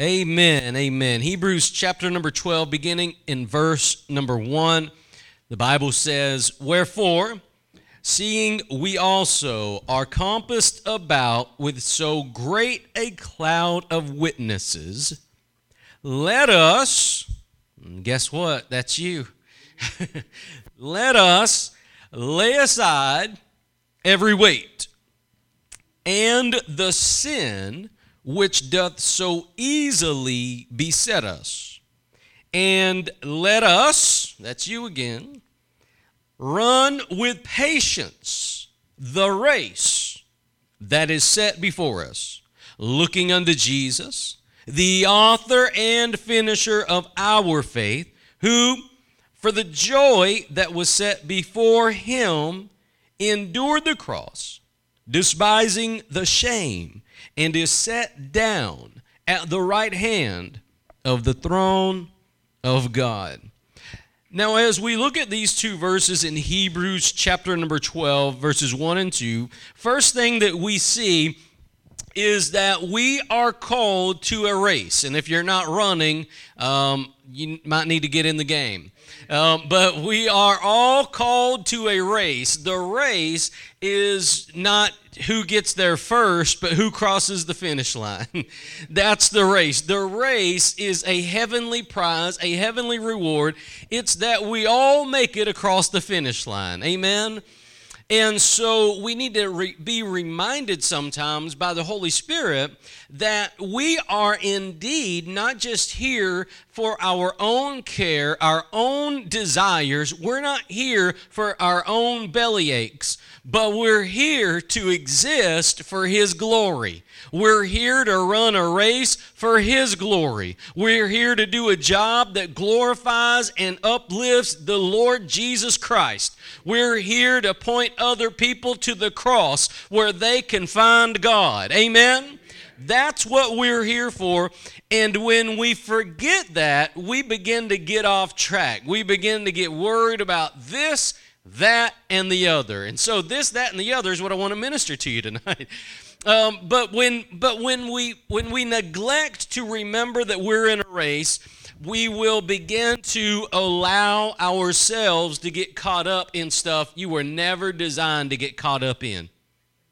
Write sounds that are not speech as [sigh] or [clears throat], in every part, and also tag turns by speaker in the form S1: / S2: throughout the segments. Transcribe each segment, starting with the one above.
S1: Amen. Amen. Hebrews chapter number 12, beginning in verse number 1. The Bible says, Wherefore, seeing we also are compassed about with so great a cloud of witnesses, let us, guess what? That's you. [laughs] let us lay aside every weight and the sin which doth so easily beset us. And let us, that's you again, run with patience the race that is set before us, looking unto Jesus, the author and finisher of our faith, who, for the joy that was set before him, endured the cross, despising the shame and is set down at the right hand of the throne of God. Now, as we look at these two verses in Hebrews chapter number 12, verses 1 and 2, first thing that we see is that we are called to a race. And if you're not running, um, you might need to get in the game. Um, but we are all called to a race. The race is not who gets there first, but who crosses the finish line. [laughs] That's the race. The race is a heavenly prize, a heavenly reward. It's that we all make it across the finish line. Amen. And so we need to re- be reminded sometimes by the Holy Spirit that we are indeed not just here for our own care, our own desires. We're not here for our own belly aches, but we're here to exist for His glory. We're here to run a race for His glory. We're here to do a job that glorifies and uplifts the Lord Jesus Christ. We're here to point other people to the cross where they can find God. Amen? That's what we're here for. And when we forget that, we begin to get off track. We begin to get worried about this, that, and the other. And so, this, that, and the other is what I want to minister to you tonight. [laughs] Um, but when but when we when we neglect to remember that we're in a race, we will begin to allow ourselves to get caught up in stuff you were never designed to get caught up in.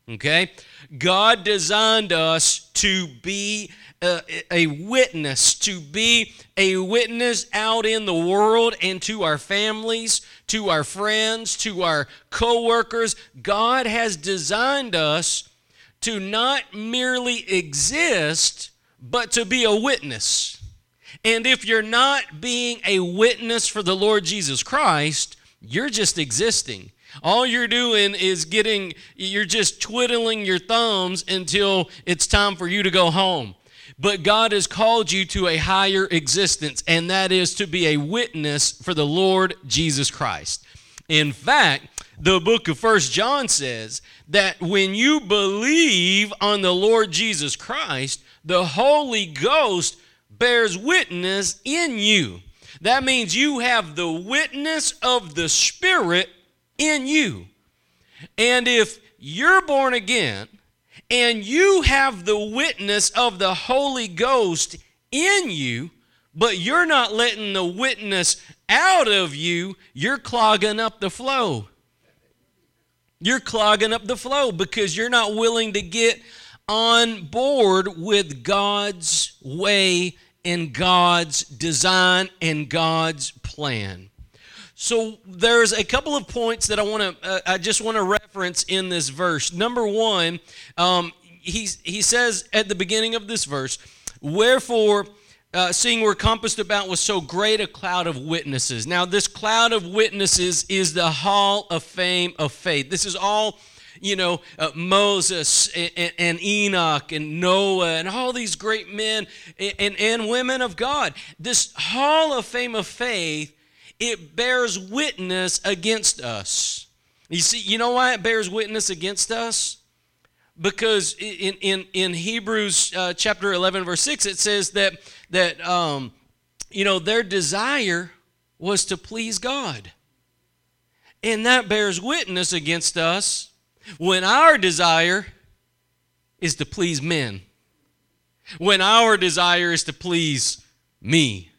S1: Okay? God designed us to be a, a, witness, to be a witness out in the world and to our families, to our friends, to our coworkers. God has designed us to not merely exist, but to be a witness. And if you're not being a witness for the Lord Jesus Christ, you're just existing. All you're doing is getting, you're just twiddling your thumbs until it's time for you to go home. But God has called you to a higher existence, and that is to be a witness for the Lord Jesus Christ. In fact, the book of First John says that when you believe on the Lord Jesus Christ, the Holy Ghost bears witness in you. That means you have the witness of the Spirit in you. And if you're born again and you have the witness of the Holy Ghost in you, but you're not letting the witness out of you, you're clogging up the flow. You're clogging up the flow because you're not willing to get on board with God's way and God's design and God's plan. So there's a couple of points that I want to uh, I just want to reference in this verse. Number one, um, he he says at the beginning of this verse, "Wherefore." Uh, seeing we're compassed about with so great a cloud of witnesses. Now, this cloud of witnesses is the hall of fame of faith. This is all you know, uh, Moses and, and, Enoch and Noah and all these great men and, and, and women of God. This hall of fame of faith, it bears witness against us. You see, you know why it bears witness against us? Because in, in, in Hebrews uh, chapter 11, verse 6, it says that, that um, you know, their desire was to please God. And that bears witness against us when our desire is to please men. when our desire is to please me,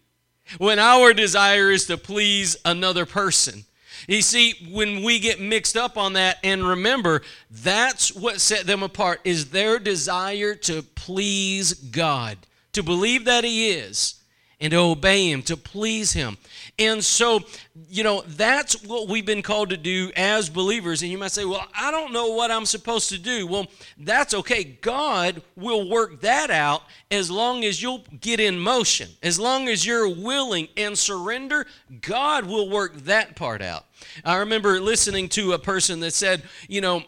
S1: when our desire is to please another person. You see, when we get mixed up on that, and remember, that's what set them apart is their desire to please God, to believe that He is, and to obey Him, to please Him. And so, you know, that's what we've been called to do as believers. And you might say, well, I don't know what I'm supposed to do. Well, that's okay. God will work that out as long as you'll get in motion. As long as you're willing and surrender, God will work that part out. I remember listening to a person that said, you know,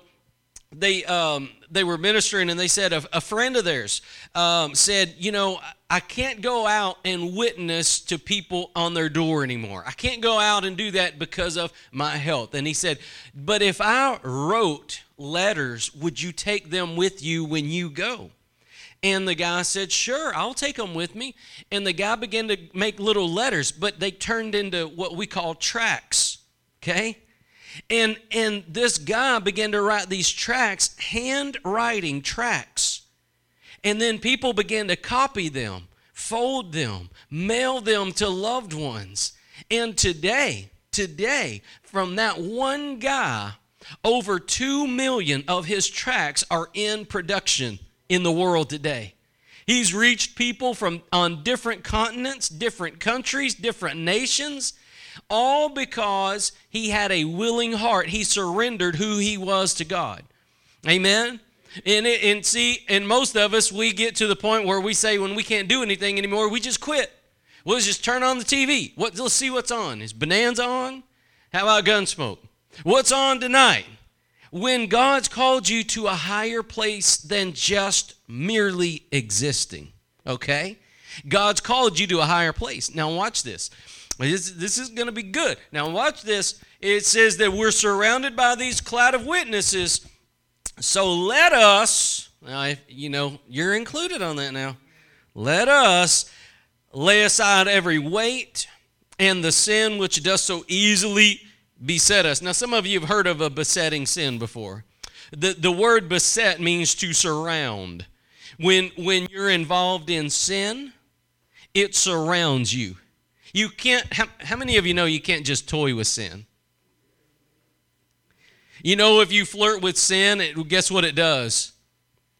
S1: they um, they were ministering and they said a, a friend of theirs um, said, you know, I can't go out and witness to people on their door anymore. I can't go out and do that because of my health. And he said, but if I wrote letters, would you take them with you when you go? And the guy said, Sure, I'll take them with me. And the guy began to make little letters, but they turned into what we call tracts, Okay? And and this guy began to write these tracts, handwriting tracts. And then people began to copy them, fold them, mail them to loved ones. And today, today, from that one guy, over 2 million of his tracts are in production in the world today. He's reached people from on different continents, different countries, different nations all because he had a willing heart. He surrendered who he was to God. Amen. And, it, and see, and most of us, we get to the point where we say when we can't do anything anymore, we just quit. We'll just turn on the TV. What, let's see what's on. Is Bonanza on? How about Gunsmoke? What's on tonight? When God's called you to a higher place than just merely existing, okay? God's called you to a higher place. Now, watch this. This, this is going to be good. Now, watch this. It says that we're surrounded by these cloud of witnesses. So let us, now, you know, you're included on that now. Let us lay aside every weight and the sin which does so easily beset us. Now, some of you have heard of a besetting sin before. The, the word beset means to surround. When, when you're involved in sin, it surrounds you. You can't, how, how many of you know you can't just toy with sin? You know, if you flirt with sin, it, guess what it does?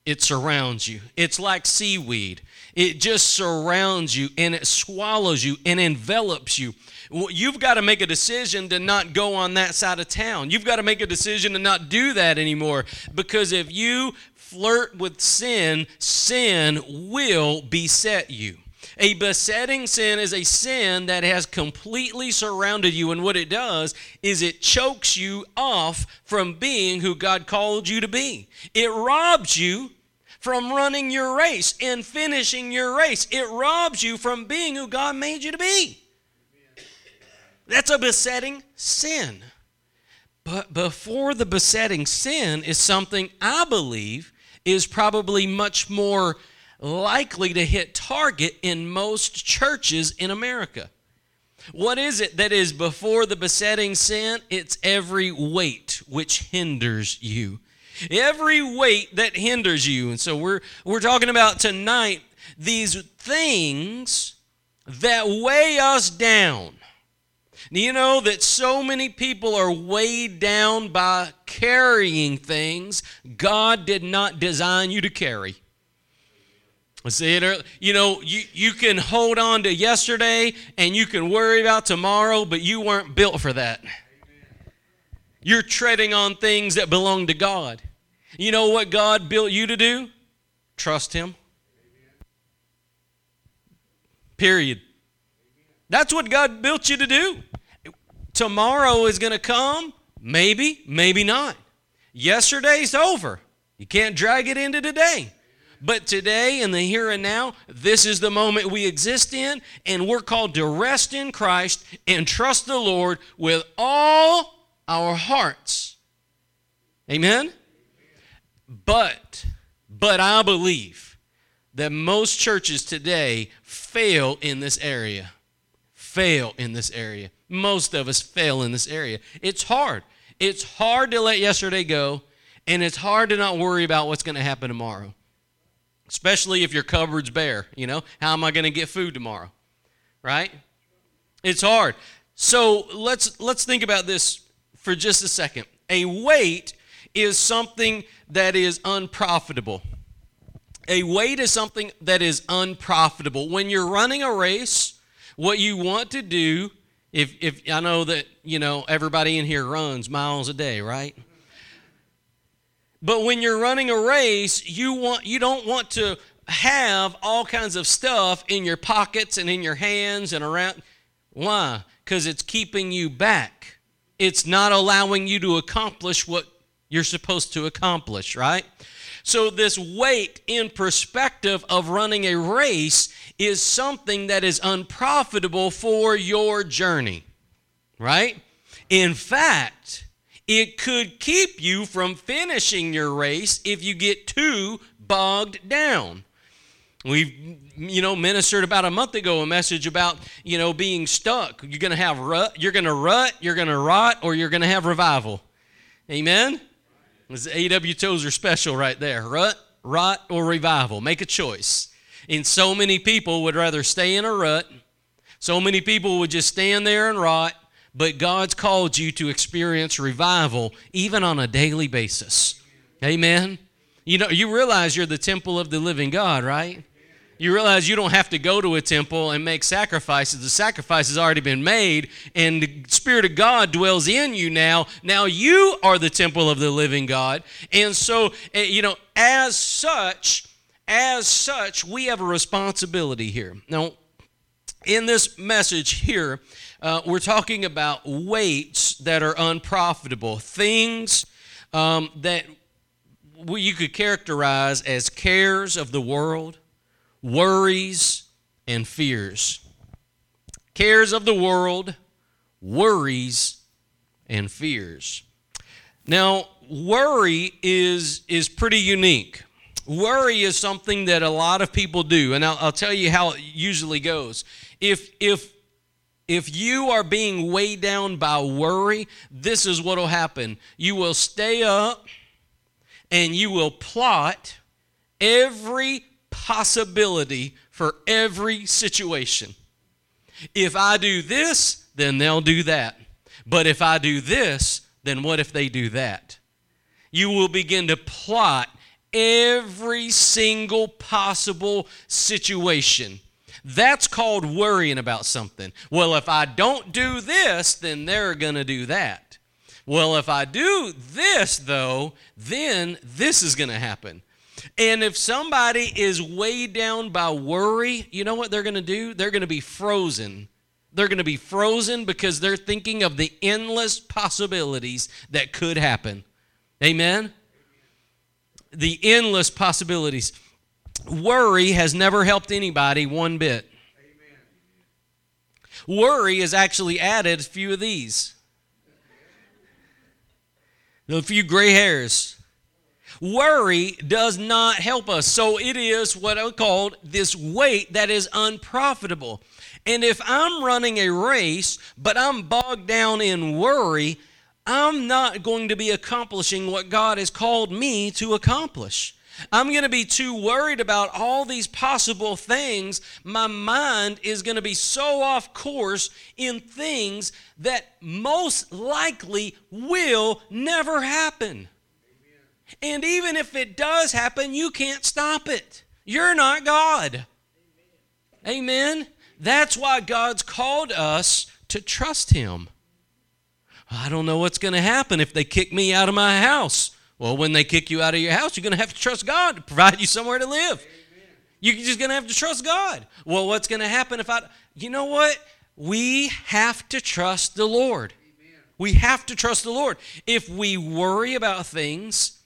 S1: It surrounds you. It's like seaweed. It just surrounds you and it swallows you and envelops you. You've got to make a decision to not go on that side of town. You've got to make a decision to not do that anymore because if you flirt with sin, sin will beset you. A besetting sin is a sin that has completely surrounded you, and what it does is it chokes you off from being who God called you to be. It robs you from running your race and finishing your race. It robs you from being who God made you to be. That's a besetting sin. But before the besetting sin is something I believe is probably much more likely to hit target in most churches in America. What is it that is before the besetting sin? It's every weight which hinders you. Every weight that hinders you. And so we're we're talking about tonight these things that weigh us down. You know that so many people are weighed down by carrying things God did not design you to carry. See it. You know, you, you can hold on to yesterday and you can worry about tomorrow, but you weren't built for that. You're treading on things that belong to God. You know what God built you to do? Trust Him. Period. That's what God built you to do. Tomorrow is going to come, maybe, maybe not. Yesterday's over. You can't drag it into today. But today, in the here and now, this is the moment we exist in, and we're called to rest in Christ and trust the Lord with all our hearts. Amen? But, but I believe that most churches today fail in this area. Fail in this area. Most of us fail in this area. It's hard. It's hard to let yesterday go, and it's hard to not worry about what's going to happen tomorrow. Especially if your cupboard's bare. You know, how am I going to get food tomorrow? Right? It's hard. So let's let's think about this for just a second. A weight is something that is unprofitable. A weight is something that is unprofitable. When you're running a race, what you want to do, if, if I know that, you know, everybody in here runs miles a day, right? But when you're running a race, you want you don't want to have all kinds of stuff in your pockets and in your hands and around. Why? Because it's keeping you back. It's not allowing you to accomplish what you're supposed to accomplish, right? So, this weight in perspective of running a race is something that is unprofitable for your journey, right? In fact, it could keep you from finishing your race if you get too bogged down. We've, you know, ministered about a month ago a message about, you know, being stuck. You're going to have rut, you're going to rut, you're going to rot, or you're going to have revival. Amen? It's A.W. Tozer special right there. Rut, rot, or revival. Make a choice. And so many people would rather stay in a rut. So many people would just stand there and rot but God's called you to experience revival even on a daily basis. Amen. You know, you realize you're the temple of the living God, right? You realize you don't have to go to a temple and make sacrifices. The sacrifice has already been made, and the Spirit of God dwells in you now. Now you are the temple of the living God. And so, eh, you know, as such, as such, we have a responsibility here. Now, in this message here, uh, we're talking about weights that are unprofitable, things um, that you could characterize as cares of the world, worries, and fears. Cares of the world, worries, and fears. Now, worry is, is pretty unique. Worry is something that a lot of people do, and I'll, I'll tell you how it usually goes. If, if if you are being weighed down by worry, this is what will happen. You will stay up and you will plot every possibility for every situation. If I do this, then they'll do that. But if I do this, then what if they do that? You will begin to plot every single possible situation. That's called worrying about something. Well, if I don't do this, then they're going to do that. Well, if I do this, though, then this is going to happen. And if somebody is weighed down by worry, you know what they're going to do? They're going to be frozen. They're going to be frozen because they're thinking of the endless possibilities that could happen. Amen? The endless possibilities. Worry has never helped anybody one bit. Amen. Worry has actually added a few of these. A few gray hairs. Worry does not help us. So it is what I called this weight that is unprofitable. And if I'm running a race, but I'm bogged down in worry, I'm not going to be accomplishing what God has called me to accomplish. I'm going to be too worried about all these possible things. My mind is going to be so off course in things that most likely will never happen. And even if it does happen, you can't stop it. You're not God. Amen. That's why God's called us to trust Him. I don't know what's going to happen if they kick me out of my house. Well, when they kick you out of your house, you're going to have to trust God to provide you somewhere to live. Amen. You're just going to have to trust God. Well, what's going to happen if I. You know what? We have to trust the Lord. Amen. We have to trust the Lord. If we worry about things,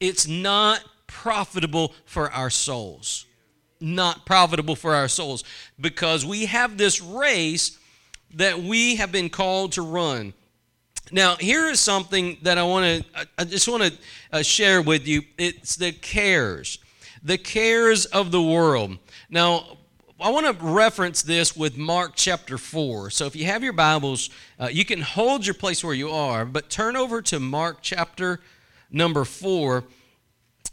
S1: it's not profitable for our souls. Not profitable for our souls because we have this race that we have been called to run. Now, here is something that I want to, I just want to uh, share with you. It's the cares, the cares of the world. Now, I want to reference this with Mark chapter 4. So if you have your Bibles, uh, you can hold your place where you are, but turn over to Mark chapter number 4.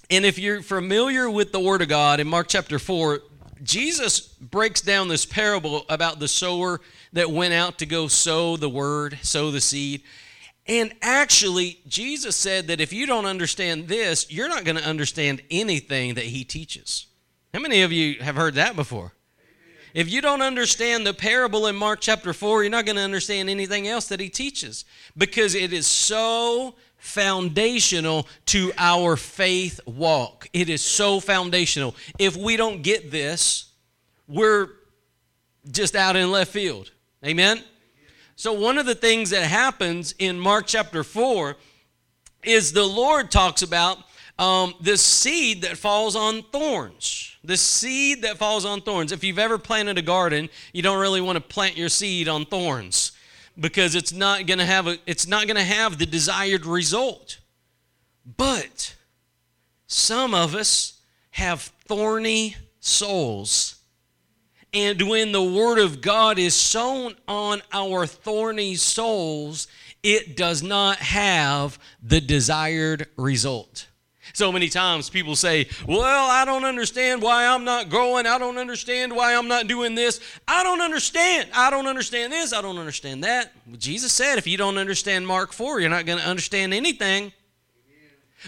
S1: And if you're familiar with the Word of God in Mark chapter 4, Jesus breaks down this parable about the sower that went out to go sow the Word, sow the seed. And actually, Jesus said that if you don't understand this, you're not going to understand anything that He teaches. How many of you have heard that before? If you don't understand the parable in Mark chapter 4, you're not going to understand anything else that he teaches because it is so foundational to our faith walk. It is so foundational. If we don't get this, we're just out in left field. Amen? So, one of the things that happens in Mark chapter 4 is the Lord talks about um, this seed that falls on thorns the seed that falls on thorns. If you've ever planted a garden, you don't really want to plant your seed on thorns because it's not going to have a, it's not going to have the desired result. But some of us have thorny souls. And when the word of God is sown on our thorny souls, it does not have the desired result. So many times people say, Well, I don't understand why I'm not growing. I don't understand why I'm not doing this. I don't understand. I don't understand this. I don't understand that. Jesus said, If you don't understand Mark 4, you're not going to understand anything.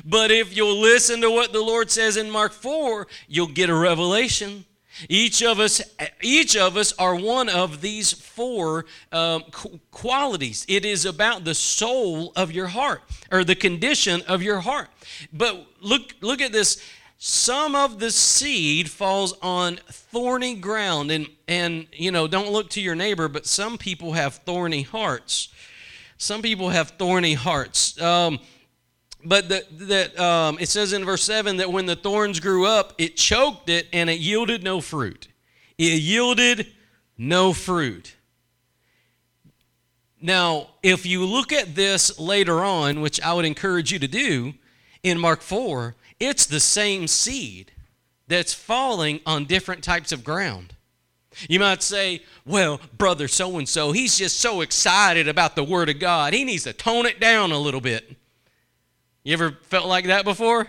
S1: But if you'll listen to what the Lord says in Mark 4, you'll get a revelation. Each of us, each of us are one of these four um, qualities. It is about the soul of your heart or the condition of your heart. But look, look at this. Some of the seed falls on thorny ground, and and you know, don't look to your neighbor, but some people have thorny hearts. Some people have thorny hearts. Um, but that, that um, it says in verse 7 that when the thorns grew up, it choked it and it yielded no fruit. It yielded no fruit. Now, if you look at this later on, which I would encourage you to do in Mark 4, it's the same seed that's falling on different types of ground. You might say, well, brother so and so, he's just so excited about the Word of God. He needs to tone it down a little bit. You ever felt like that before?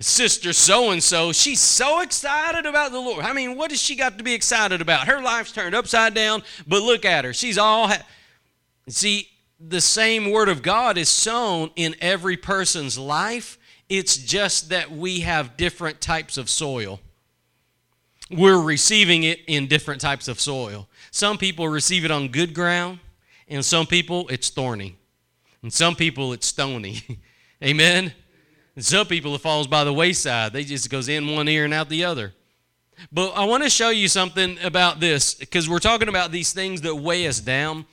S1: Sister so and so, she's so excited about the Lord. I mean, what has she got to be excited about? Her life's turned upside down, but look at her. She's all. Ha- See, the same word of God is sown in every person's life. It's just that we have different types of soil. We're receiving it in different types of soil. Some people receive it on good ground, and some people it's thorny, and some people it's stony. [laughs] Amen. And some people it falls by the wayside. They just goes in one ear and out the other. But I want to show you something about this because we're talking about these things that weigh us down.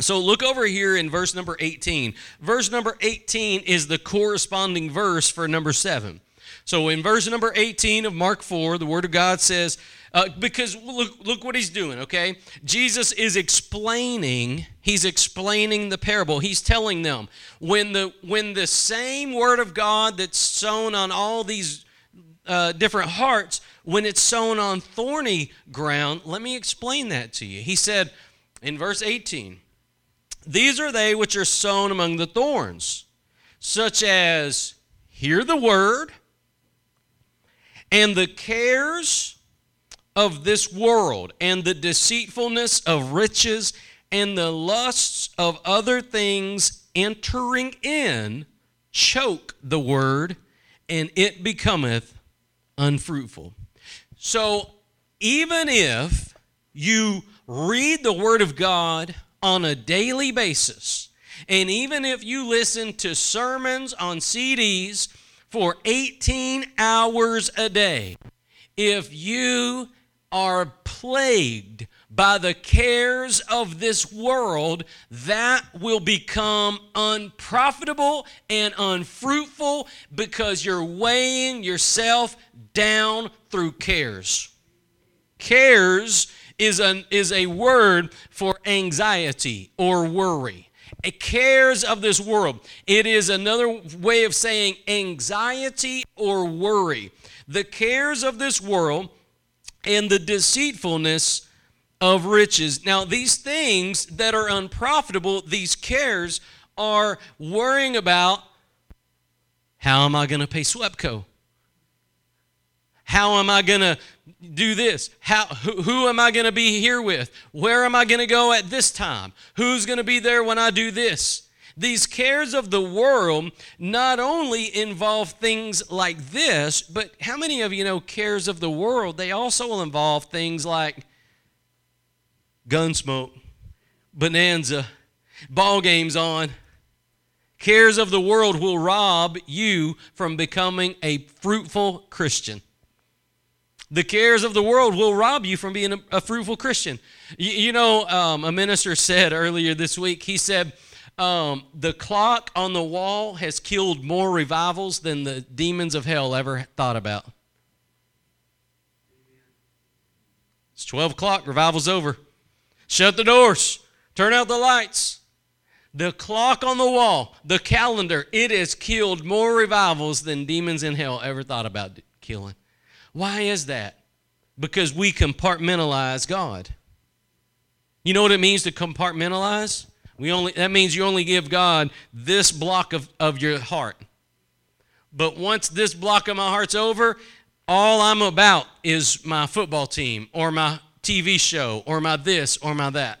S1: So look over here in verse number 18. Verse number 18 is the corresponding verse for number 7. So in verse number 18 of Mark 4, the word of God says, uh, because look, look what he's doing, okay? Jesus is explaining, he's explaining the parable. He's telling them when the when the same word of God that's sown on all these uh, different hearts, when it's sown on thorny ground, let me explain that to you. He said in verse 18, These are they which are sown among the thorns, such as hear the word, and the cares of this world and the deceitfulness of riches and the lusts of other things entering in choke the word and it becometh unfruitful. So even if you read the word of God on a daily basis, and even if you listen to sermons on CDs for 18 hours a day, if you are plagued by the cares of this world, that will become unprofitable and unfruitful because you're weighing yourself down through cares. Cares is, an, is a word for anxiety or worry. A cares of this world. It is another way of saying anxiety or worry. The cares of this world and the deceitfulness of riches. Now, these things that are unprofitable, these cares, are worrying about How am I going to pay SWEPCO? How am I going to do this? How, who, who am I going to be here with? Where am I going to go at this time? Who's going to be there when I do this? These cares of the world not only involve things like this, but how many of you know cares of the world? They also involve things like gunsmoke, bonanza, ball games on. Cares of the world will rob you from becoming a fruitful Christian. The cares of the world will rob you from being a, a fruitful Christian. You, you know, um, a minister said earlier this week, he said, um, the clock on the wall has killed more revivals than the demons of hell ever thought about. It's 12 o'clock, revival's over. Shut the doors, turn out the lights. The clock on the wall, the calendar, it has killed more revivals than demons in hell ever thought about killing. Why is that? Because we compartmentalize God. You know what it means to compartmentalize? We only that means you only give God this block of, of your heart. But once this block of my heart's over, all I'm about is my football team or my TV show or my this or my that.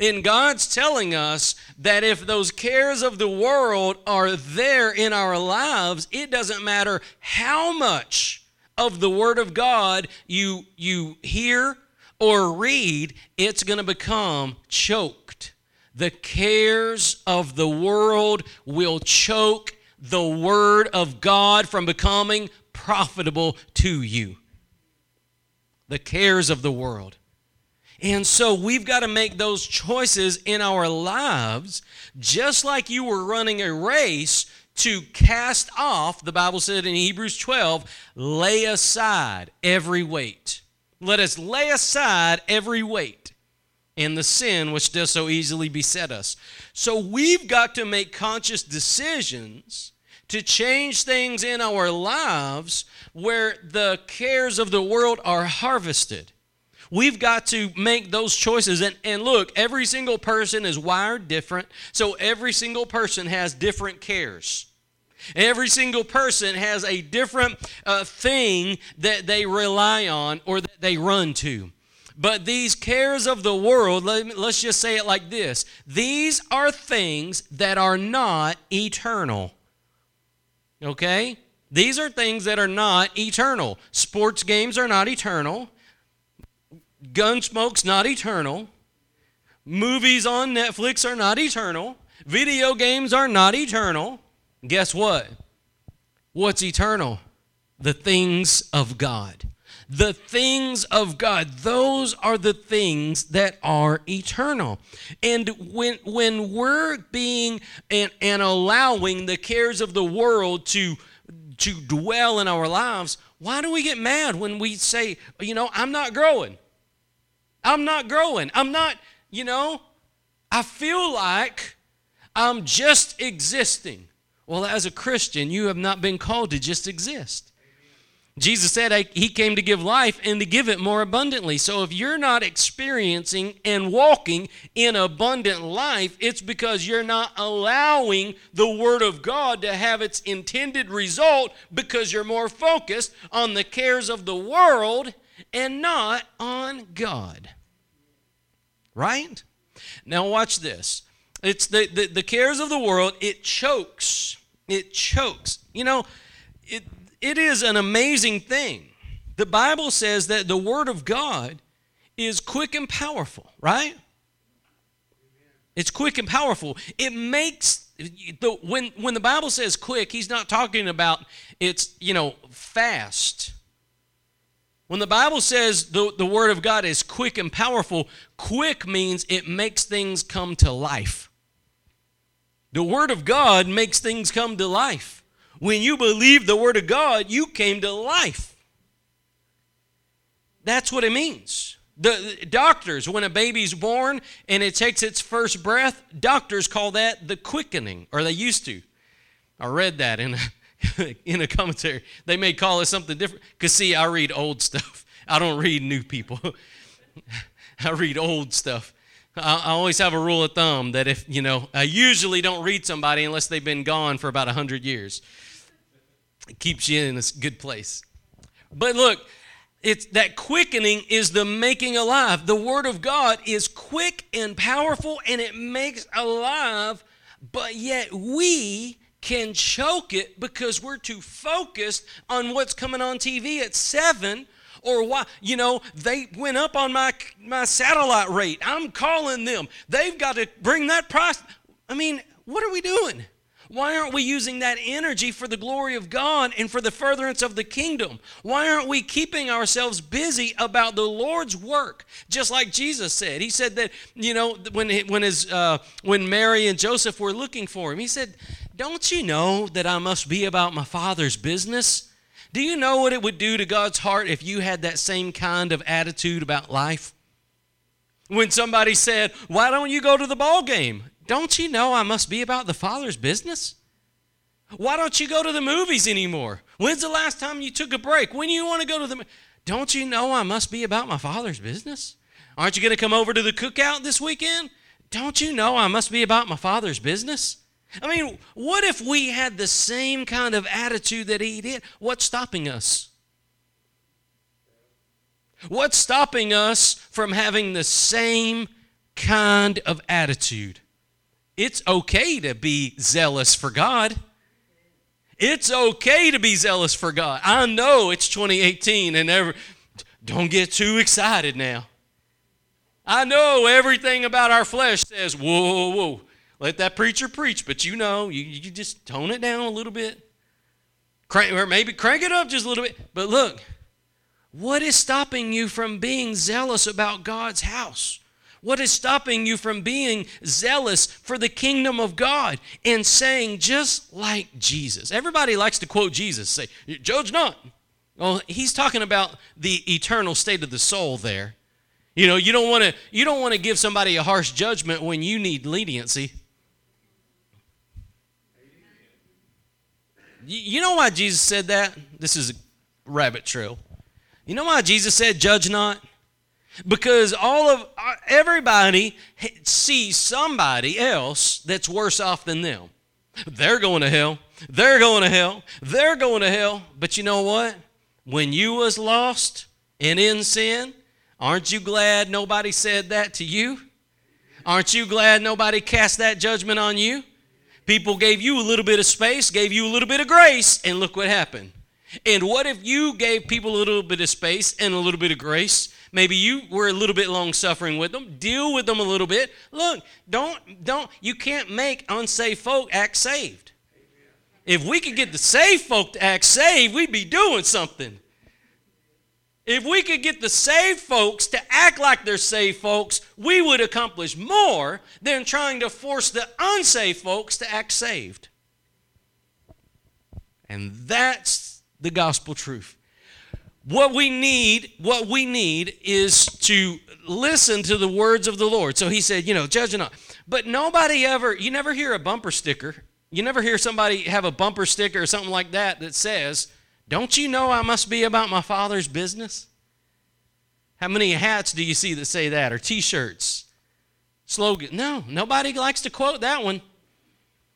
S1: And God's telling us that if those cares of the world are there in our lives, it doesn't matter how much of the Word of God you, you hear or read, it's going to become choked. The cares of the world will choke the Word of God from becoming profitable to you. The cares of the world. And so we've got to make those choices in our lives, just like you were running a race to cast off, the Bible said in Hebrews 12, lay aside every weight. Let us lay aside every weight and the sin which does so easily beset us. So we've got to make conscious decisions to change things in our lives where the cares of the world are harvested. We've got to make those choices. And, and look, every single person is wired different, so every single person has different cares. Every single person has a different uh, thing that they rely on or that they run to. But these cares of the world, let me, let's just say it like this these are things that are not eternal. Okay? These are things that are not eternal. Sports games are not eternal. Gunsmoke's not eternal. Movies on Netflix are not eternal. Video games are not eternal. Guess what? What's eternal? The things of God. The things of God. Those are the things that are eternal. And when when we're being and, and allowing the cares of the world to to dwell in our lives, why do we get mad when we say, you know, I'm not growing? I'm not growing. I'm not, you know, I feel like I'm just existing. Well, as a Christian, you have not been called to just exist. Jesus said he came to give life and to give it more abundantly. So if you're not experiencing and walking in abundant life, it's because you're not allowing the Word of God to have its intended result because you're more focused on the cares of the world and not on God. Right? Now, watch this. It's the, the, the cares of the world, it chokes. It chokes. You know, it, it is an amazing thing. The Bible says that the Word of God is quick and powerful, right? It's quick and powerful. It makes the when when the Bible says quick, he's not talking about it's, you know, fast. When the Bible says the, the Word of God is quick and powerful, quick means it makes things come to life. The Word of God makes things come to life. When you believe the Word of God, you came to life. That's what it means. The doctors, when a baby's born and it takes its first breath, doctors call that the quickening, or they used to. I read that in a [laughs] in a commentary. They may call it something different. Because, see, I read old stuff, I don't read new people. [laughs] I read old stuff. I, always have a rule of thumb that if, you know, I usually don't read somebody unless they've been gone for about 100 years. It keeps you in a good place. But look, it's that quickening is the making alive. The word of God is quick and powerful and it makes alive, but yet we can choke it because we're too focused on what's coming on TV at 7 or why you know they went up on my my satellite rate. I'm calling them. They've got to bring that price. I mean, what are we doing? Why aren't we using that energy for the glory of God and for the furtherance of the kingdom? Why aren't we keeping ourselves busy about the Lord's work? Just like Jesus said. He said that, you know, when, when, his, uh, when Mary and Joseph were looking for him, he said, Don't you know that I must be about my Father's business? Do you know what it would do to God's heart if you had that same kind of attitude about life? When somebody said, Why don't you go to the ball game? Don't you know I must be about the Father's business? Why don't you go to the movies anymore? When's the last time you took a break? When you want to go to the Don't you know I must be about my Father's business? Aren't you going to come over to the cookout this weekend? Don't you know I must be about my Father's business? I mean, what if we had the same kind of attitude that he did? What's stopping us? What's stopping us from having the same kind of attitude? It's okay to be zealous for God. It's okay to be zealous for God. I know it's 2018 and every, don't get too excited now. I know everything about our flesh says, whoa, whoa, whoa, let that preacher preach, but you know, you, you just tone it down a little bit. Crank, or maybe crank it up just a little bit. But look, what is stopping you from being zealous about God's house? What is stopping you from being zealous for the kingdom of God and saying, just like Jesus? Everybody likes to quote Jesus, say, Judge not. Well, he's talking about the eternal state of the soul there. You know, you don't want to you don't want to give somebody a harsh judgment when you need leniency. You know why Jesus said that? This is a rabbit trail. You know why Jesus said, Judge not? because all of uh, everybody sees somebody else that's worse off than them. They're going to hell. They're going to hell. They're going to hell. But you know what? When you was lost and in sin, aren't you glad nobody said that to you? Aren't you glad nobody cast that judgment on you? People gave you a little bit of space, gave you a little bit of grace, and look what happened. And what if you gave people a little bit of space and a little bit of grace Maybe you were a little bit long suffering with them. Deal with them a little bit. Look, don't, don't, you can't make unsaved folk act saved. If we could get the saved folk to act saved, we'd be doing something. If we could get the saved folks to act like they're saved folks, we would accomplish more than trying to force the unsaved folks to act saved. And that's the gospel truth. What we need, what we need is to listen to the words of the Lord. So he said, you know, judge not. But nobody ever, you never hear a bumper sticker. You never hear somebody have a bumper sticker or something like that that says, Don't you know I must be about my father's business? How many hats do you see that say that or t shirts? Slogan. No, nobody likes to quote that one.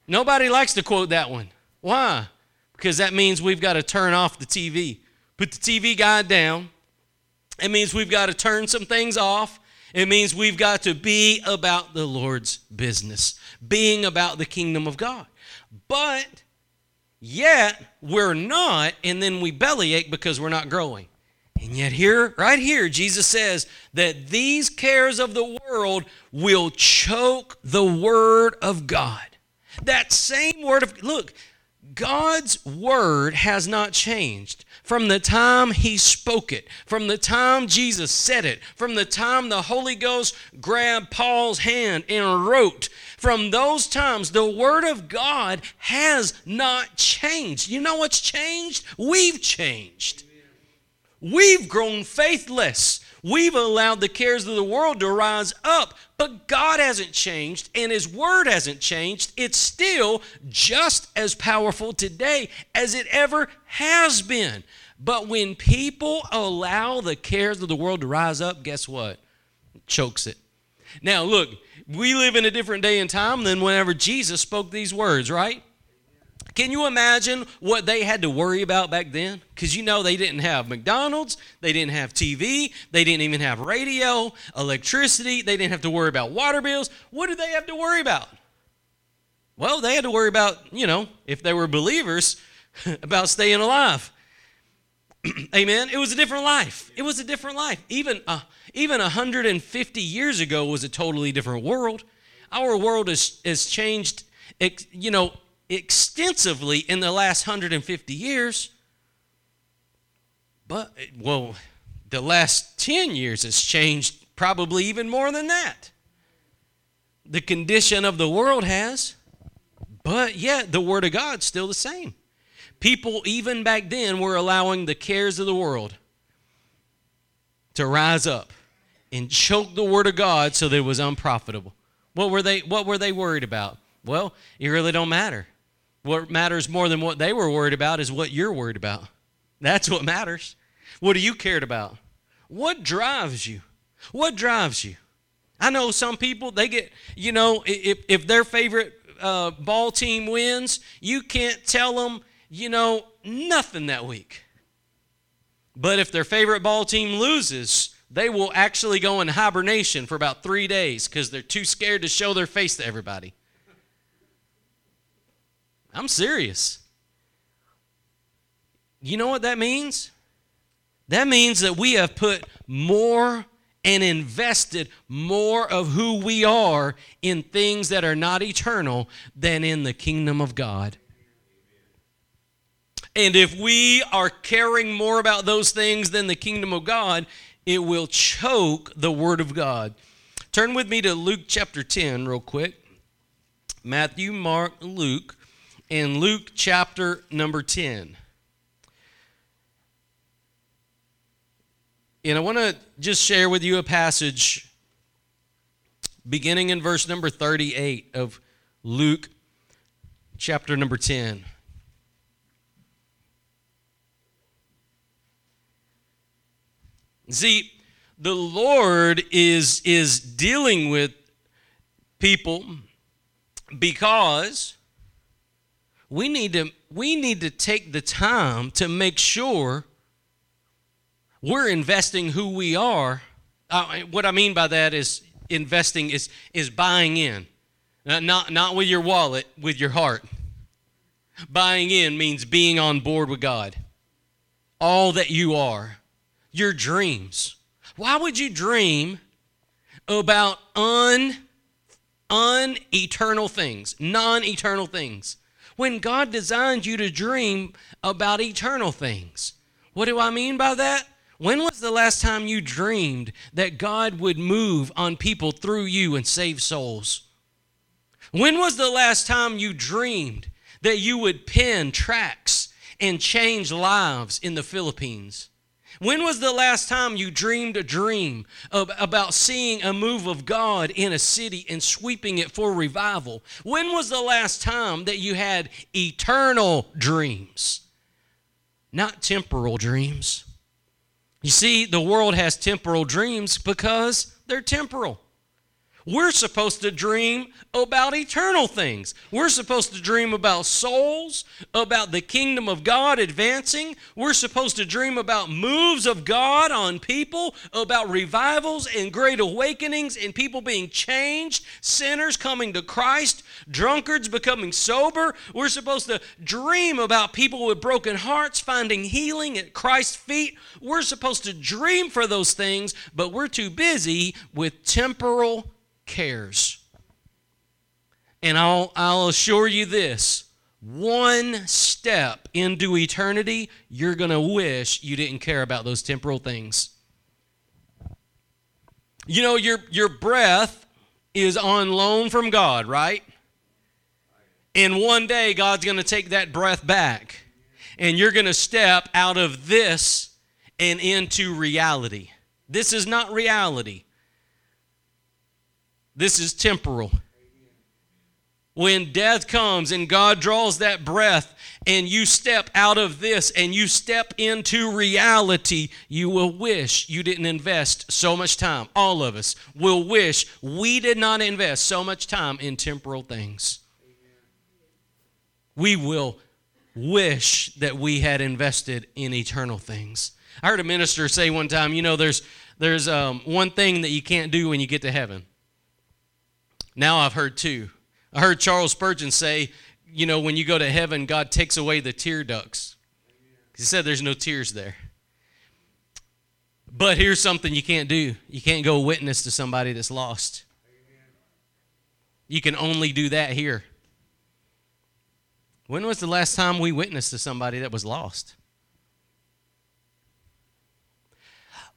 S1: Nobody likes to quote that one. Why? Because that means we've got to turn off the TV put the TV guide down. It means we've got to turn some things off. It means we've got to be about the Lord's business, being about the kingdom of God. But yet we're not, and then we bellyache because we're not growing. And yet, here, right here, Jesus says that these cares of the world will choke the word of God. That same word of, look, God's word has not changed. From the time he spoke it, from the time Jesus said it, from the time the Holy Ghost grabbed Paul's hand and wrote, from those times, the Word of God has not changed. You know what's changed? We've changed. We've grown faithless. We've allowed the cares of the world to rise up, but God hasn't changed and His Word hasn't changed. It's still just as powerful today as it ever has been. But when people allow the cares of the world to rise up, guess what? It chokes it. Now, look, we live in a different day and time than whenever Jesus spoke these words, right? Can you imagine what they had to worry about back then? Because you know they didn't have McDonald's, they didn't have TV, they didn't even have radio, electricity, they didn't have to worry about water bills. What did they have to worry about? Well, they had to worry about, you know, if they were believers, [laughs] about staying alive. [clears throat] Amen. It was a different life. It was a different life. Even uh, even 150 years ago was a totally different world. Our world has, has changed, you know, extensively in the last 150 years. But, well, the last 10 years has changed probably even more than that. The condition of the world has, but yet the Word of God's still the same. People, even back then, were allowing the cares of the world to rise up and choke the Word of God so that it was unprofitable. What were they, what were they worried about? Well, it really don't matter. What matters more than what they were worried about is what you're worried about. That's what matters. What are you cared about? What drives you? What drives you? I know some people, they get, you know, if, if their favorite uh, ball team wins, you can't tell them, you know, nothing that week. But if their favorite ball team loses, they will actually go in hibernation for about three days because they're too scared to show their face to everybody. I'm serious. You know what that means? That means that we have put more and invested more of who we are in things that are not eternal than in the kingdom of God. And if we are caring more about those things than the kingdom of God, it will choke the word of God. Turn with me to Luke chapter 10, real quick. Matthew, Mark, Luke, and Luke chapter number 10. And I want to just share with you a passage beginning in verse number 38 of Luke chapter number 10. See, the Lord is, is dealing with people because we need to we need to take the time to make sure we're investing who we are. Uh, what I mean by that is investing is is buying in, uh, not not with your wallet, with your heart. Buying in means being on board with God. All that you are your dreams. Why would you dream about un uneternal things, non-eternal things? When God designed you to dream about eternal things. What do I mean by that? When was the last time you dreamed that God would move on people through you and save souls? When was the last time you dreamed that you would pen tracts and change lives in the Philippines? When was the last time you dreamed a dream of, about seeing a move of God in a city and sweeping it for revival? When was the last time that you had eternal dreams, not temporal dreams? You see, the world has temporal dreams because they're temporal. We're supposed to dream about eternal things. We're supposed to dream about souls, about the kingdom of God advancing. We're supposed to dream about moves of God on people, about revivals and great awakenings and people being changed, sinners coming to Christ, drunkards becoming sober. We're supposed to dream about people with broken hearts finding healing at Christ's feet. We're supposed to dream for those things, but we're too busy with temporal cares. And I'll, I'll assure you this one step into eternity, you're going to wish you didn't care about those temporal things. You know, your, your breath is on loan from God, right? And one day, God's going to take that breath back, and you're going to step out of this and into reality. This is not reality. This is temporal. when death comes and God draws that breath and you step out of this and you step into reality, you will wish you didn't invest so much time. All of us will wish we did not invest so much time in temporal things. We will wish that we had invested in eternal things. I heard a minister say one time, you know, there's there's um, one thing that you can't do when you get to heaven. Now I've heard two. I heard Charles Spurgeon say, you know, when you go to heaven, God takes away the tear ducts. He said there's no tears there. But here's something you can't do you can't go witness to somebody that's lost. You can only do that here. When was the last time we witnessed to somebody that was lost?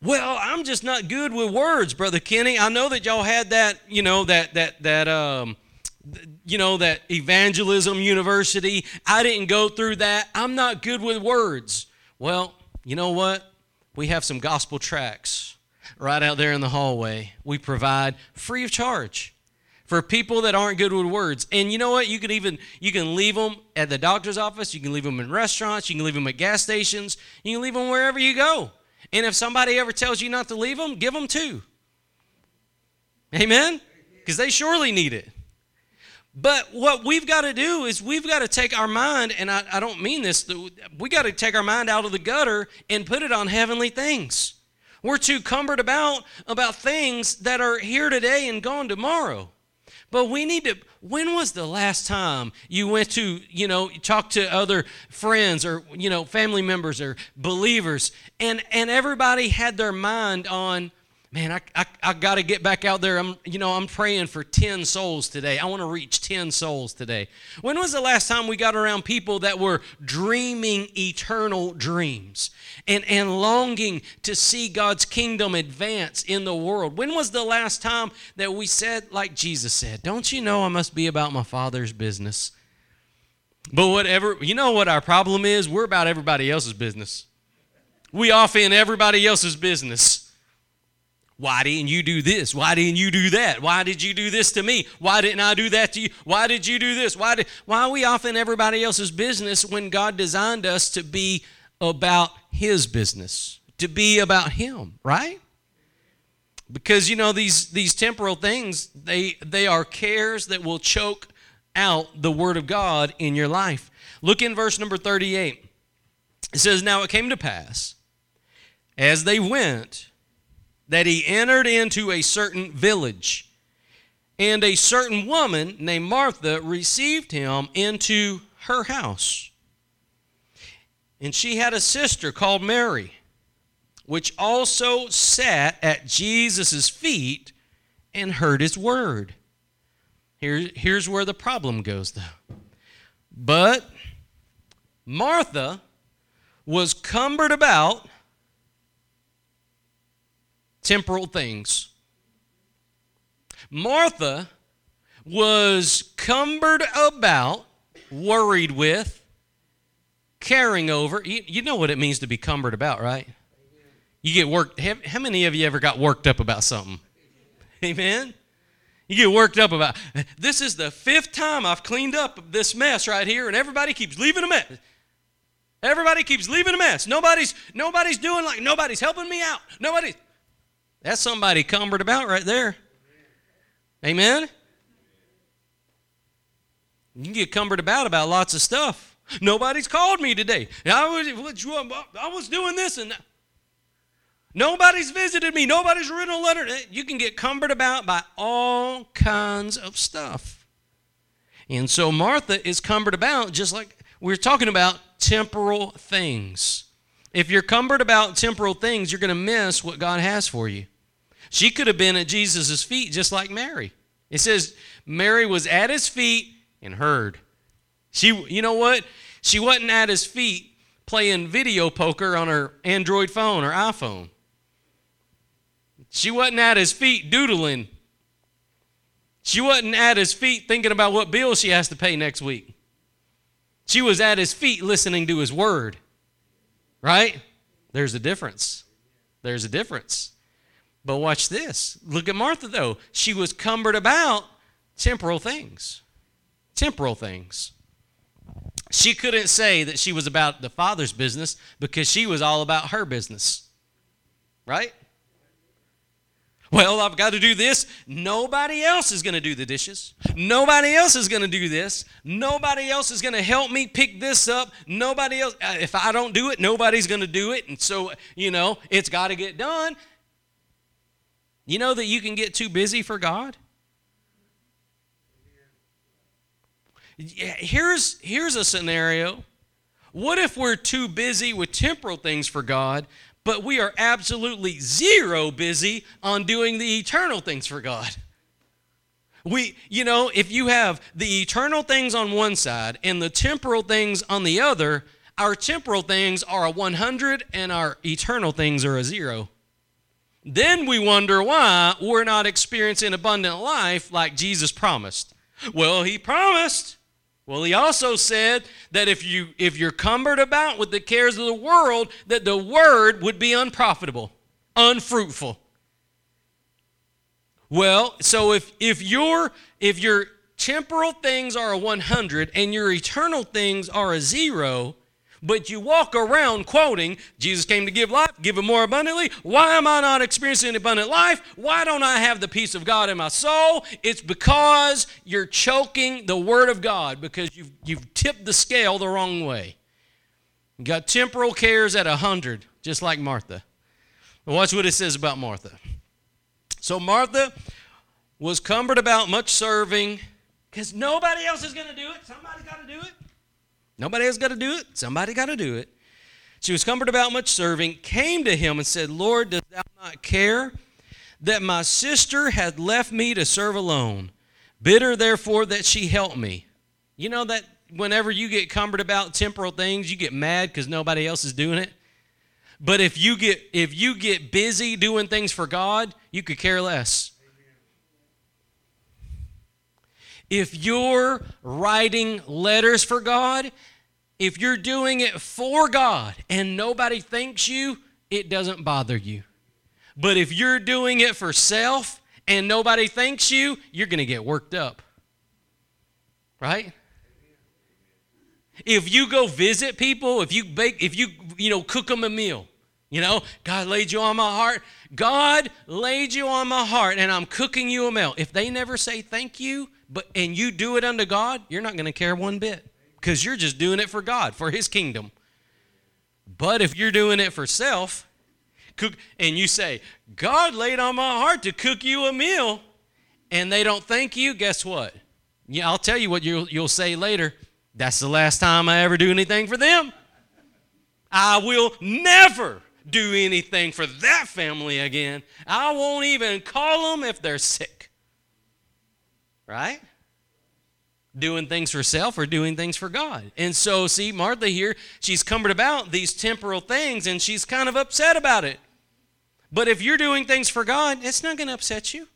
S1: Well, I'm just not good with words, brother Kenny. I know that y'all had that, you know, that that that um you know, that evangelism university. I didn't go through that. I'm not good with words. Well, you know what? We have some gospel tracts right out there in the hallway. We provide free of charge for people that aren't good with words. And you know what? You can even you can leave them at the doctor's office, you can leave them in restaurants, you can leave them at gas stations, you can leave them wherever you go. And if somebody ever tells you not to leave them, give them two. Amen? Because they surely need it. But what we've got to do is we've got to take our mind, and I, I don't mean this, we got to take our mind out of the gutter and put it on heavenly things. We're too cumbered about about things that are here today and gone tomorrow. But we need to, when was the last time you went to, you know, talk to other friends or, you know, family members or believers and, and everybody had their mind on, man, I, I, I got to get back out there. I'm, you know, I'm praying for 10 souls today. I want to reach 10 souls today. When was the last time we got around people that were dreaming eternal dreams and, and longing to see God's kingdom advance in the world? When was the last time that we said, like Jesus said, Don't you know I must be about my Father's business? But whatever, you know what our problem is? We're about everybody else's business. We off in everybody else's business. Why didn't you do this? Why didn't you do that? Why did you do this to me? Why didn't I do that to you? Why did you do this? Why did why are we off in everybody else's business when God designed us to be about his business, to be about him, right? Because you know these these temporal things, they they are cares that will choke out the word of God in your life. Look in verse number 38. It says, Now it came to pass, as they went, that he entered into a certain village. And a certain woman named Martha received him into her house. And she had a sister called Mary, which also sat at Jesus' feet and heard his word. Here, here's where the problem goes, though. But Martha was cumbered about temporal things. Martha was cumbered about, worried with, caring over. You, you, know what it means to be cumbered about, right? You get worked. How many of you ever got worked up about something? Amen? You get worked up about this is the fifth time I've cleaned up this mess right here, and everybody keeps leaving a mess. Everybody keeps leaving a mess. Nobody's nobody's doing like nobody's helping me out. Nobody's that's somebody cumbered about right there. Amen? You can get cumbered about about lots of stuff. Nobody's called me today. I was, I was doing this and. Nobody's visited me. Nobody's written a letter. Eh, you can get cumbered about by all kinds of stuff. And so Martha is cumbered about just like we are talking about temporal things. If you're cumbered about temporal things, you're going to miss what God has for you. She could have been at Jesus' feet just like Mary. It says Mary was at his feet and heard. She, you know what? She wasn't at his feet playing video poker on her Android phone or iPhone. She wasn't at his feet doodling. She wasn't at his feet thinking about what bill she has to pay next week. She was at his feet listening to his word. Right? There's a difference. There's a difference. But watch this. Look at Martha, though. She was cumbered about temporal things. temporal things. She couldn't say that she was about the Father's business because she was all about her business. Right? Well, I've got to do this. Nobody else is going to do the dishes. Nobody else is going to do this. Nobody else is going to help me pick this up. Nobody else, uh, if I don't do it, nobody's going to do it. And so, you know, it's got to get done. You know that you can get too busy for God? Here's, here's a scenario. What if we're too busy with temporal things for God, but we are absolutely zero busy on doing the eternal things for God? We, you know, if you have the eternal things on one side and the temporal things on the other, our temporal things are a 100 and our eternal things are a zero. Then we wonder why we're not experiencing abundant life like Jesus promised. Well, he promised. Well, he also said that if you if you're cumbered about with the cares of the world, that the word would be unprofitable, unfruitful. Well, so if if your if your temporal things are a 100 and your eternal things are a 0, but you walk around quoting, Jesus came to give life, give it more abundantly. Why am I not experiencing an abundant life? Why don't I have the peace of God in my soul? It's because you're choking the Word of God because you've, you've tipped the scale the wrong way. You got temporal cares at 100, just like Martha. Watch what it says about Martha. So Martha was cumbered about much serving because nobody else is going to do it. Somebody's got to do it. Nobody else got to do it. Somebody got to do it. She was cumbered about much serving, came to him and said, Lord, dost thou not care that my sister had left me to serve alone? Bid her therefore that she help me. You know that whenever you get cumbered about temporal things, you get mad because nobody else is doing it. But if you get if you get busy doing things for God, you could care less. If you're writing letters for God if you're doing it for God and nobody thanks you, it doesn't bother you. But if you're doing it for self and nobody thanks you, you're going to get worked up. Right? If you go visit people, if you bake, if you, you know, cook them a meal, you know, God laid you on my heart. God laid you on my heart and I'm cooking you a meal. If they never say thank you, but and you do it unto God, you're not going to care one bit because you're just doing it for God, for His kingdom. But if you're doing it for self, cook, and you say, God laid on my heart to cook you a meal, and they don't thank you, guess what? Yeah, I'll tell you what you'll, you'll say later. That's the last time I ever do anything for them. I will never do anything for that family again. I won't even call them if they're sick. Right? Doing things for self or doing things for God. And so, see, Martha here, she's cumbered about these temporal things and she's kind of upset about it. But if you're doing things for God, it's not going to upset you.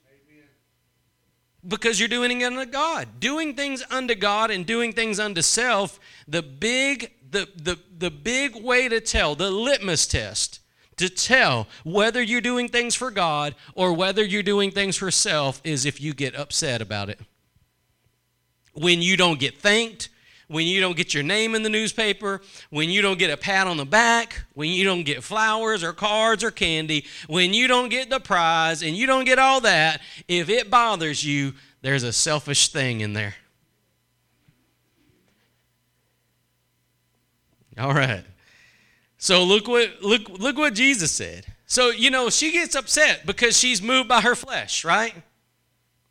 S1: Because you're doing it unto God. Doing things unto God and doing things unto self, the big, the, the, the big way to tell, the litmus test to tell whether you're doing things for God or whether you're doing things for self is if you get upset about it when you don't get thanked, when you don't get your name in the newspaper, when you don't get a pat on the back, when you don't get flowers or cards or candy, when you don't get the prize and you don't get all that, if it bothers you, there's a selfish thing in there. All right. So look what look look what Jesus said. So you know she gets upset because she's moved by her flesh, right?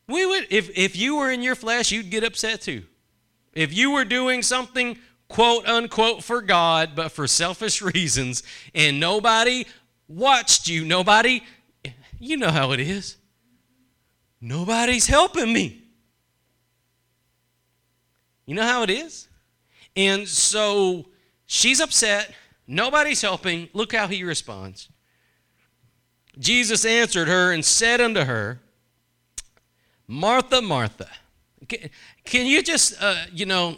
S1: We would, if, if you were in your flesh, you'd get upset too. If you were doing something, quote unquote, for God, but for selfish [laughs] reasons, and nobody watched you, nobody, you know how it is. Nobody's helping me. You know how it is? And so she's upset. Nobody's helping. Look how he responds. Jesus answered her and said unto her, Martha, Martha. Can, you just, uh, you know,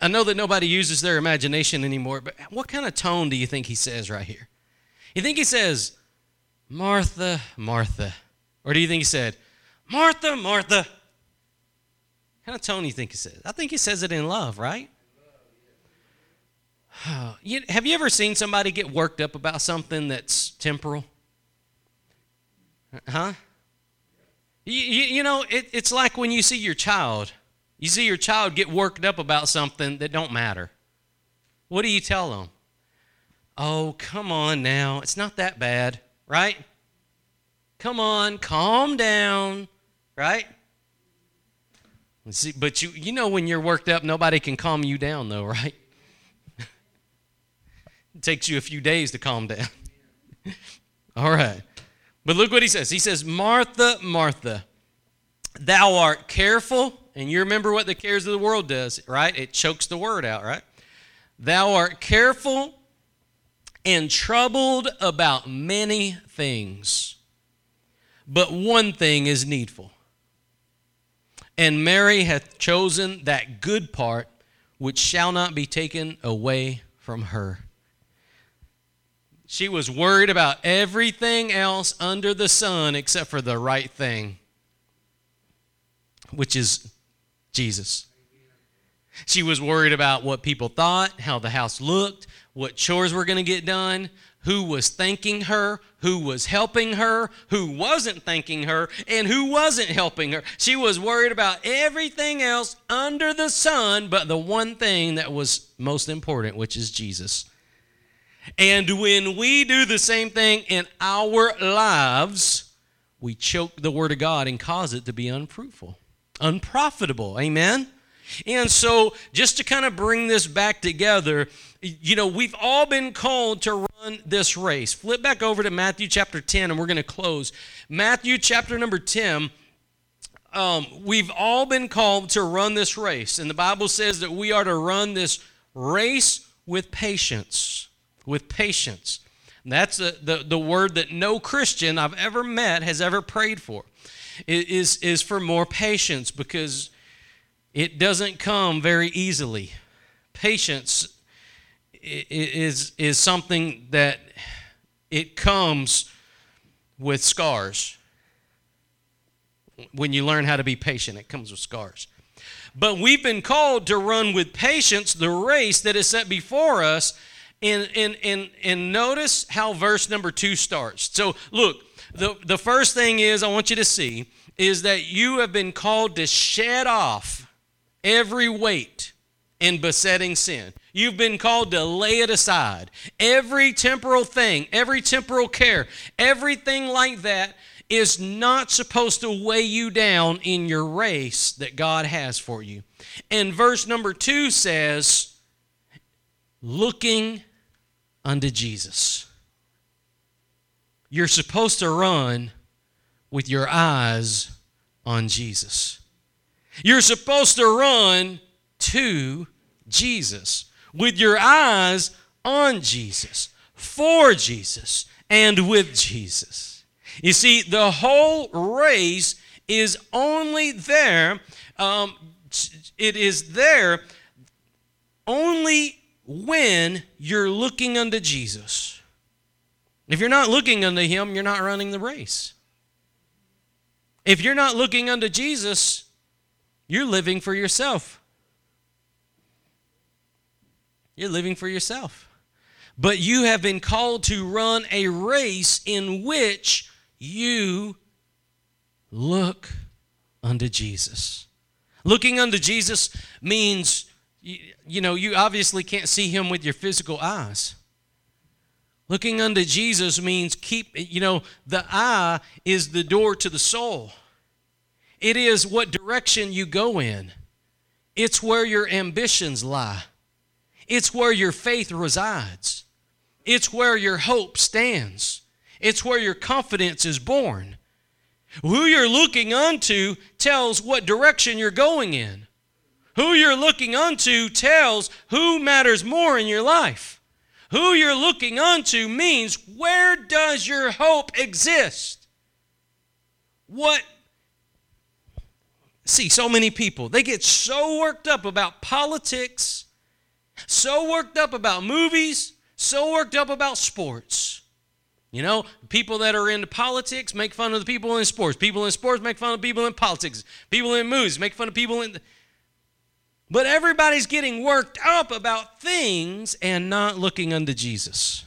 S1: I know that nobody uses their imagination anymore, but what kind of tone do you think he says right here? You think he says, Martha, Martha? Or do you think he said, Martha, Martha? How do you think he says? I think he says it in love, right? [sighs] Have you ever seen somebody get worked up about something that's temporal? Huh? You, you, you know, it, it's like when you see your child. You see your child get worked up about something that don't matter. What do you tell them? Oh, come on now. It's not that bad, right? Come on, calm down, right? See, but you you know when you're worked up, nobody can calm you down though, [laughs] right? it takes you a few days to calm down. [laughs] All right. But look what he says. He says, Martha, Martha, thou art careful, and you remember what the cares of the world does, right? It chokes the word out, right? Thou art careful and troubled about many things, but one thing is needful. And Mary hath chosen that good part which shall not be taken away from her. She was worried about everything else under the sun except for the right thing, which is Jesus. She was worried about what people thought, how the house looked, what chores were going to get done, who was thanking her, who was helping her, who wasn't thanking her, and who wasn't helping her. She was worried about everything else under the sun, but the one thing that was most important, which is Jesus. And when we do the same thing in our lives, we choke the Word of God and cause it to be unfruitful, unprofitable. Amen? And so, just to kind of bring this back together, you know, we've all been called to run this race. Flip back over to Matthew chapter 10, and we're going to close. Matthew chapter number 10. Um, we've all been called to run this race. And the Bible says that we are to run this race with patience. With patience. And that's the, the, the word that no Christian I've ever met has ever prayed for. It is, is for more patience because it doesn't come very easily. Patience is, is something that it comes with scars. When you learn how to be patient, it comes with scars. But we've been called to run with patience the race that is set before us. And, and, and, and notice how verse number two starts. So, look, the, the first thing is I want you to see is that you have been called to shed off every weight in besetting sin. You've been called to lay it aside. Every temporal thing, every temporal care, everything like that is not supposed to weigh you down in your race that God has for you. And verse number two says, looking unto Jesus. You're supposed to run with your eyes on Jesus. You're supposed to run to Jesus with your eyes on Jesus, for Jesus, and with Jesus. You see, the whole race is only there, um, it is there only when you're looking unto Jesus. If you're not looking unto Him, you're not running the race. If you're not looking unto Jesus, you're living for yourself. You're living for yourself. But you have been called to run a race in which you look unto Jesus. Looking unto Jesus means, you, you know, you obviously can't see him with your physical eyes. Looking unto Jesus means keep, you know, the eye is the door to the soul. It is what direction you go in, it's where your ambitions lie. It's where your faith resides. It's where your hope stands. It's where your confidence is born. Who you're looking unto tells what direction you're going in. Who you're looking unto tells who matters more in your life. Who you're looking unto means where does your hope exist? What see so many people they get so worked up about politics so worked up about movies, so worked up about sports. You know, people that are into politics make fun of the people in sports. People in sports make fun of people in politics. People in movies make fun of people in. The, But everybody's getting worked up about things and not looking unto Jesus.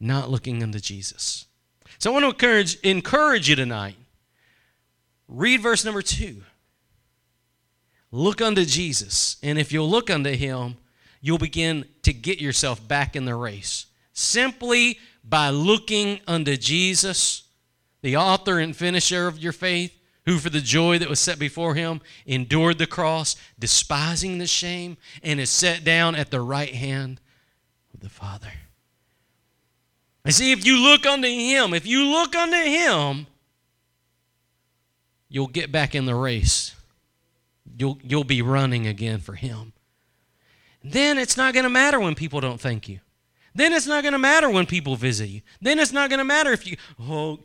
S1: Not looking unto Jesus. So I want to encourage, encourage you tonight. Read verse number two. Look unto Jesus. And if you'll look unto him, you'll begin to get yourself back in the race. Simply by looking unto Jesus, the author and finisher of your faith, who for the joy that was set before him endured the cross, despising the shame, and is set down at the right hand of the Father. I see if you look unto him, if you look unto him, you'll get back in the race. You'll, you'll be running again for him. Then it's not going to matter when people don't thank you. Then it's not going to matter when people visit you. Then it's not going to matter if you, oh,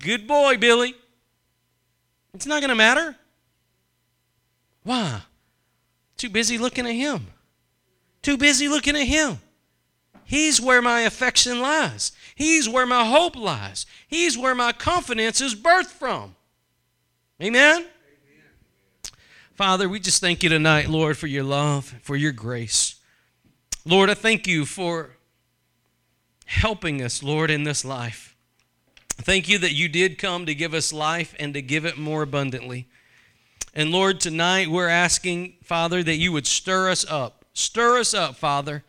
S1: good boy, Billy. It's not going to matter. Why? Too busy looking at him. Too busy looking at him. He's where my affection lies. He's where my hope lies. He's where my confidence is birthed from. Amen? Amen? Father, we just thank you tonight, Lord, for your love, for your grace. Lord, I thank you for helping us, Lord, in this life. Thank you that you did come to give us life and to give it more abundantly. And Lord, tonight we're asking, Father, that you would stir us up. Stir us up, Father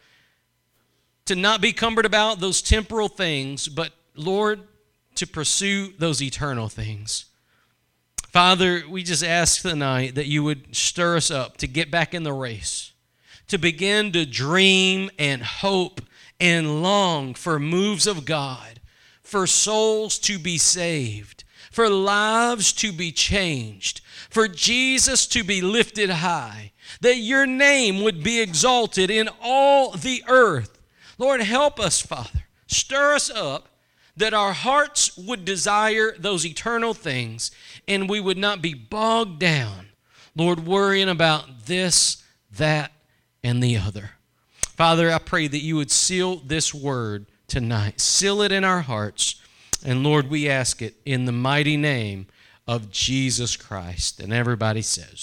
S1: to not be cumbered about those temporal things, but Lord, to pursue those eternal things. Father, we just ask tonight that you would stir us up to get back in the race, to begin to dream and hope and long for moves of God, for souls to be saved, for lives to be changed, for Jesus to be lifted high, that your name would be exalted in all the earth Lord, help us, Father. Stir us up that our hearts would desire those eternal things and we would not be bogged down, Lord, worrying about this, that, and the other. Father, I pray that you would seal this word tonight, seal it in our hearts. And Lord, we ask it in the mighty name of Jesus Christ. And everybody says,